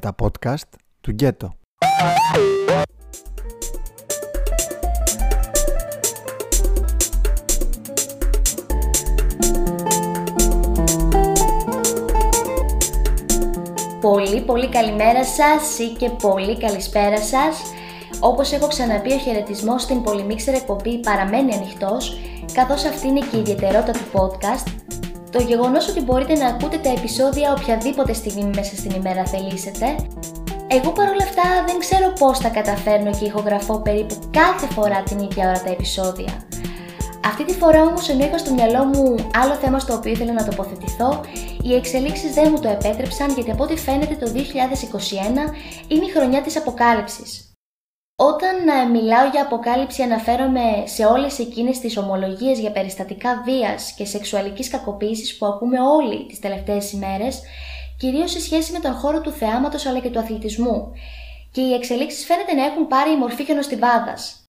τα podcast του Γκέτο. Πολύ πολύ καλημέρα σας ή και πολύ καλησπέρα σας. Όπως έχω ξαναπεί ο χαιρετισμός στην πολυμίξερ εκπομπή παραμένει ανοιχτός, καθώς αυτή είναι και η ιδιαιτερότητα του podcast. Το γεγονός ότι μπορείτε να ακούτε τα επεισόδια οποιαδήποτε στιγμή μέσα στην ημέρα θελήσετε. Εγώ παρόλα αυτά δεν ξέρω πώς τα καταφέρνω και ηχογραφώ περίπου κάθε φορά την ίδια ώρα τα επεισόδια. Αυτή τη φορά όμως ενώ είχα στο μυαλό μου άλλο θέμα στο οποίο ήθελα να τοποθετηθώ, οι εξελίξεις δεν μου το επέτρεψαν γιατί από ό,τι φαίνεται το 2021 είναι η χρονιά της αποκάλυψης. Όταν ε, μιλάω για αποκάλυψη αναφέρομαι σε όλες εκείνες τις ομολογίες για περιστατικά βίας και σεξουαλικής κακοποίησης που ακούμε όλοι τις τελευταίες ημέρες, κυρίως σε σχέση με τον χώρο του θεάματος αλλά και του αθλητισμού. Και οι εξελίξεις φαίνεται να έχουν πάρει η μορφή χιονοστιβάδας.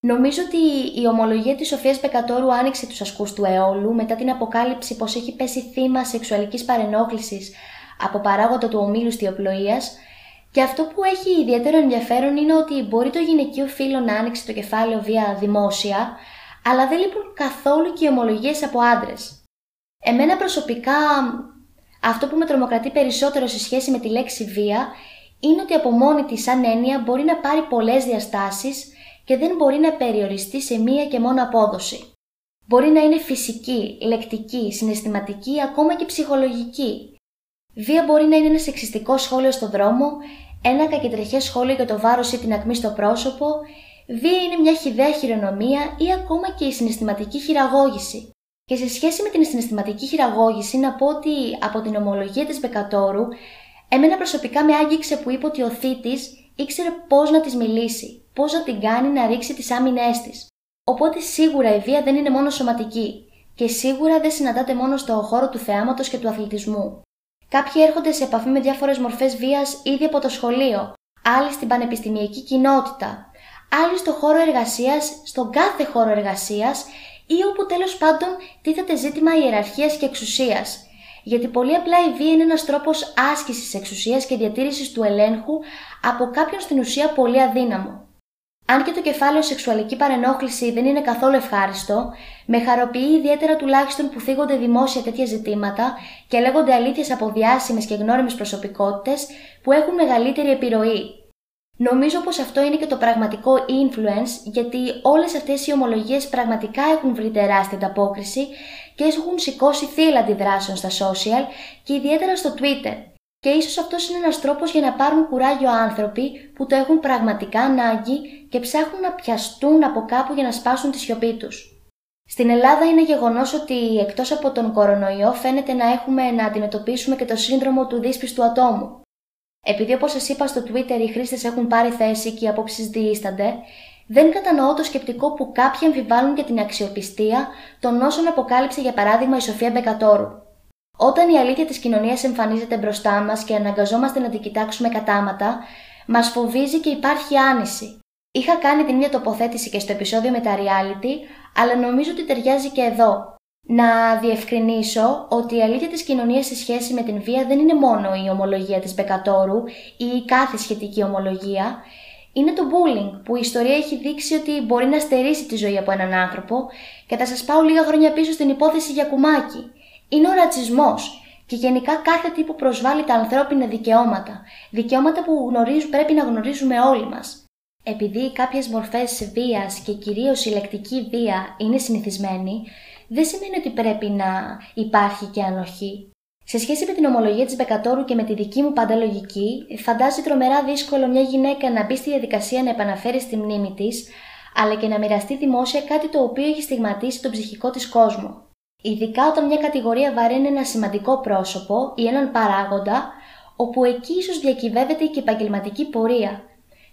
Νομίζω ότι η ομολογία της Σοφίας Μπεκατόρου άνοιξε τους ασκούς του αιώλου μετά την αποκάλυψη πως έχει πέσει θύμα σεξουαλικής παρενόχλησης από παράγοντα του ομίλου στιοπλοείας και αυτό που έχει ιδιαίτερο ενδιαφέρον είναι ότι μπορεί το γυναικείο φύλλο να άνοιξε το κεφάλαιο βία δημόσια, αλλά δεν λείπουν καθόλου και οι ομολογίες από άντρες. Εμένα προσωπικά αυτό που με τρομοκρατεί περισσότερο σε σχέση με τη λέξη βία είναι ότι από μόνη της σαν έννοια μπορεί να πάρει πολλές διαστάσεις και δεν μπορεί να περιοριστεί σε μία και μόνο απόδοση. Μπορεί να είναι φυσική, λεκτική, συναισθηματική, ακόμα και ψυχολογική. Βία μπορεί να είναι ένα σεξιστικό σχόλιο στο δρόμο, ένα κακεντρεχέ σχόλιο για το βάρος ή την ακμή στο πρόσωπο, βία είναι μια χιδαία χειρονομία ή ακόμα και η συναισθηματική χειραγώγηση. Και σε σχέση με την συναισθηματική χειραγώγηση, να πω ότι από την ομολογία της Μπεκατόρου, εμένα προσωπικά με άγγιξε που είπε ότι ο θήτης ήξερε πώς να της μιλήσει, πώς να την κάνει να ρίξει τις άμυνές της. Οπότε σίγουρα η βία δεν είναι μόνο σωματική και σίγουρα δεν συναντάται μόνο στο χώρο του θεάματος και του αθλητισμού. Κάποιοι έρχονται σε επαφή με διάφορες μορφές βίας ήδη από το σχολείο, άλλοι στην πανεπιστημιακή κοινότητα, άλλοι στο χώρο εργασίας, στον κάθε χώρο εργασίας ή όπου τέλος πάντων τίθεται ζήτημα ιεραρχίας και εξουσίας. Γιατί πολύ απλά η βία είναι ένας τρόπος άσκησης εξουσίας και διατήρησης του ελέγχου από κάποιον στην ουσία πολύ αδύναμο. Αν και το κεφάλαιο σεξουαλική παρενόχληση δεν είναι καθόλου ευχάριστο, με χαροποιεί ιδιαίτερα τουλάχιστον που θίγονται δημόσια τέτοια ζητήματα και λέγονται αλήθειες από διάσημες και γνώριμες προσωπικότητες που έχουν μεγαλύτερη επιρροή. Νομίζω πως αυτό είναι και το πραγματικό influence, γιατί όλες αυτές οι ομολογίες πραγματικά έχουν βρει τεράστια ανταπόκριση και έχουν σηκώσει θύλα αντιδράσεων στα social και ιδιαίτερα στο Twitter. Και ίσως αυτός είναι ένας τρόπος για να πάρουν κουράγιο άνθρωποι που το έχουν πραγματικά ανάγκη και ψάχνουν να πιαστούν από κάπου για να σπάσουν τη σιωπή τους. Στην Ελλάδα είναι γεγονός ότι εκτός από τον κορονοϊό φαίνεται να έχουμε να αντιμετωπίσουμε και το σύνδρομο του δύσπιστου ατόμου. Επειδή όπως σας είπα στο Twitter οι χρήστες έχουν πάρει θέση και οι απόψεις διήστανται, δεν κατανοώ το σκεπτικό που κάποιοι αμφιβάλλουν για την αξιοπιστία των όσων αποκάλυψε για παράδειγμα η Σοφία Μπεκατόρου. Όταν η αλήθεια της κοινωνίας εμφανίζεται μπροστά μας και αναγκαζόμαστε να την κοιτάξουμε κατάματα, μας φοβίζει και υπάρχει άνηση. Είχα κάνει την ίδια τοποθέτηση και στο επεισόδιο με τα reality, αλλά νομίζω ότι ταιριάζει και εδώ. Να διευκρινίσω ότι η αλήθεια της κοινωνίας σε σχέση με την βία δεν είναι μόνο η ομολογία της Μπεκατόρου ή η κάθε σχετική ομολογία, είναι το bullying που η ιστορία έχει δείξει ότι μπορεί να στερήσει τη ζωή από έναν άνθρωπο και θα σας πάω λίγα χρόνια πίσω στην υπόθεση για κουμάκι είναι ο ρατσισμός και γενικά κάθε τι που προσβάλλει τα ανθρώπινα δικαιώματα, δικαιώματα που γνωρίζουν, πρέπει να γνωρίζουμε όλοι μας. Επειδή κάποιες μορφές βίας και κυρίως η λεκτική βία είναι συνηθισμένη, δεν σημαίνει ότι πρέπει να υπάρχει και ανοχή. Σε σχέση με την ομολογία της Μπεκατόρου και με τη δική μου πάντα λογική, φαντάζει τρομερά δύσκολο μια γυναίκα να μπει στη διαδικασία να επαναφέρει στη μνήμη της, αλλά και να μοιραστεί δημόσια κάτι το οποίο έχει στιγματίσει τον ψυχικό της κόσμο. Ειδικά όταν μια κατηγορία βαραίνει ένα σημαντικό πρόσωπο ή έναν παράγοντα, όπου εκεί ίσως διακυβεύεται και η επαγγελματική πορεία.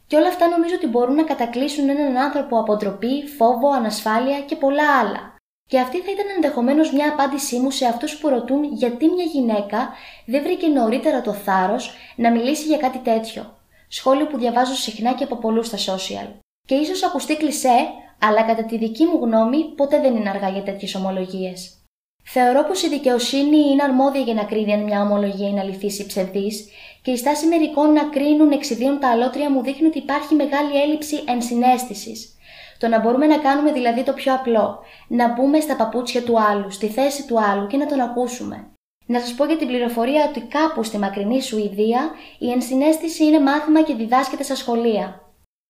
Και όλα αυτά νομίζω ότι μπορούν να κατακλείσουν έναν άνθρωπο από ντροπή, φόβο, ανασφάλεια και πολλά άλλα. Και αυτή θα ήταν ενδεχομένως μια απάντησή μου σε αυτούς που ρωτούν γιατί μια γυναίκα δεν βρήκε νωρίτερα το θάρρος να μιλήσει για κάτι τέτοιο. Σχόλιο που διαβάζω συχνά και από πολλούς στα social. Και ίσως ακουστεί κλισέ, αλλά κατά τη δική μου γνώμη ποτέ δεν είναι αργά για τέτοιες ομολογίες. Θεωρώ πως η δικαιοσύνη είναι αρμόδια για να κρίνει αν μια ομολογία είναι αληθής ή ψευδής και η στάση μερικών να κρίνουν εξιδίων τα αλότρια μου δείχνει ότι υπάρχει μεγάλη έλλειψη ενσυναίσθησης. Το να μπορούμε να κάνουμε δηλαδή το πιο απλό, να μπούμε στα παπούτσια του άλλου, στη θέση του άλλου και να τον ακούσουμε. Να σας πω για την πληροφορία ότι κάπου στη μακρινή Σουηδία η ενσυναίσθηση είναι μάθημα και διδάσκεται στα σχολεία.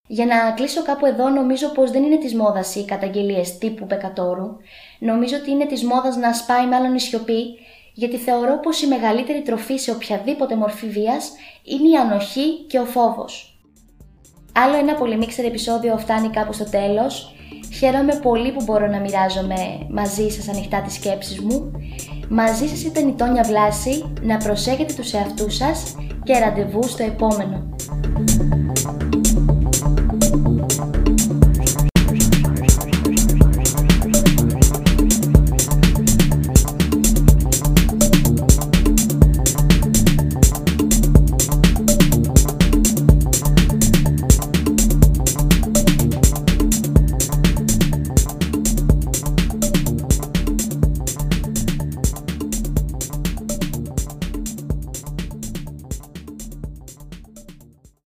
Για να κλείσω κάπου εδώ, νομίζω πως δεν είναι της μόδας οι καταγγελίες τύπου πεκατόρου. Νομίζω ότι είναι της μόδας να σπάει μάλλον η σιωπή, γιατί θεωρώ πως η μεγαλύτερη τροφή σε οποιαδήποτε μορφή βίας είναι η ανοχή και ο φόβος. Άλλο ένα πολύ μίξερ επεισόδιο φτάνει κάπου στο τέλος. Χαίρομαι πολύ που μπορώ να μοιράζομαι μαζί σας ανοιχτά τις σκέψεις μου. Μαζί σας ήταν η Τόνια Βλάση, να προσέχετε τους εαυτούς σας και ραντεβού στο επόμενο.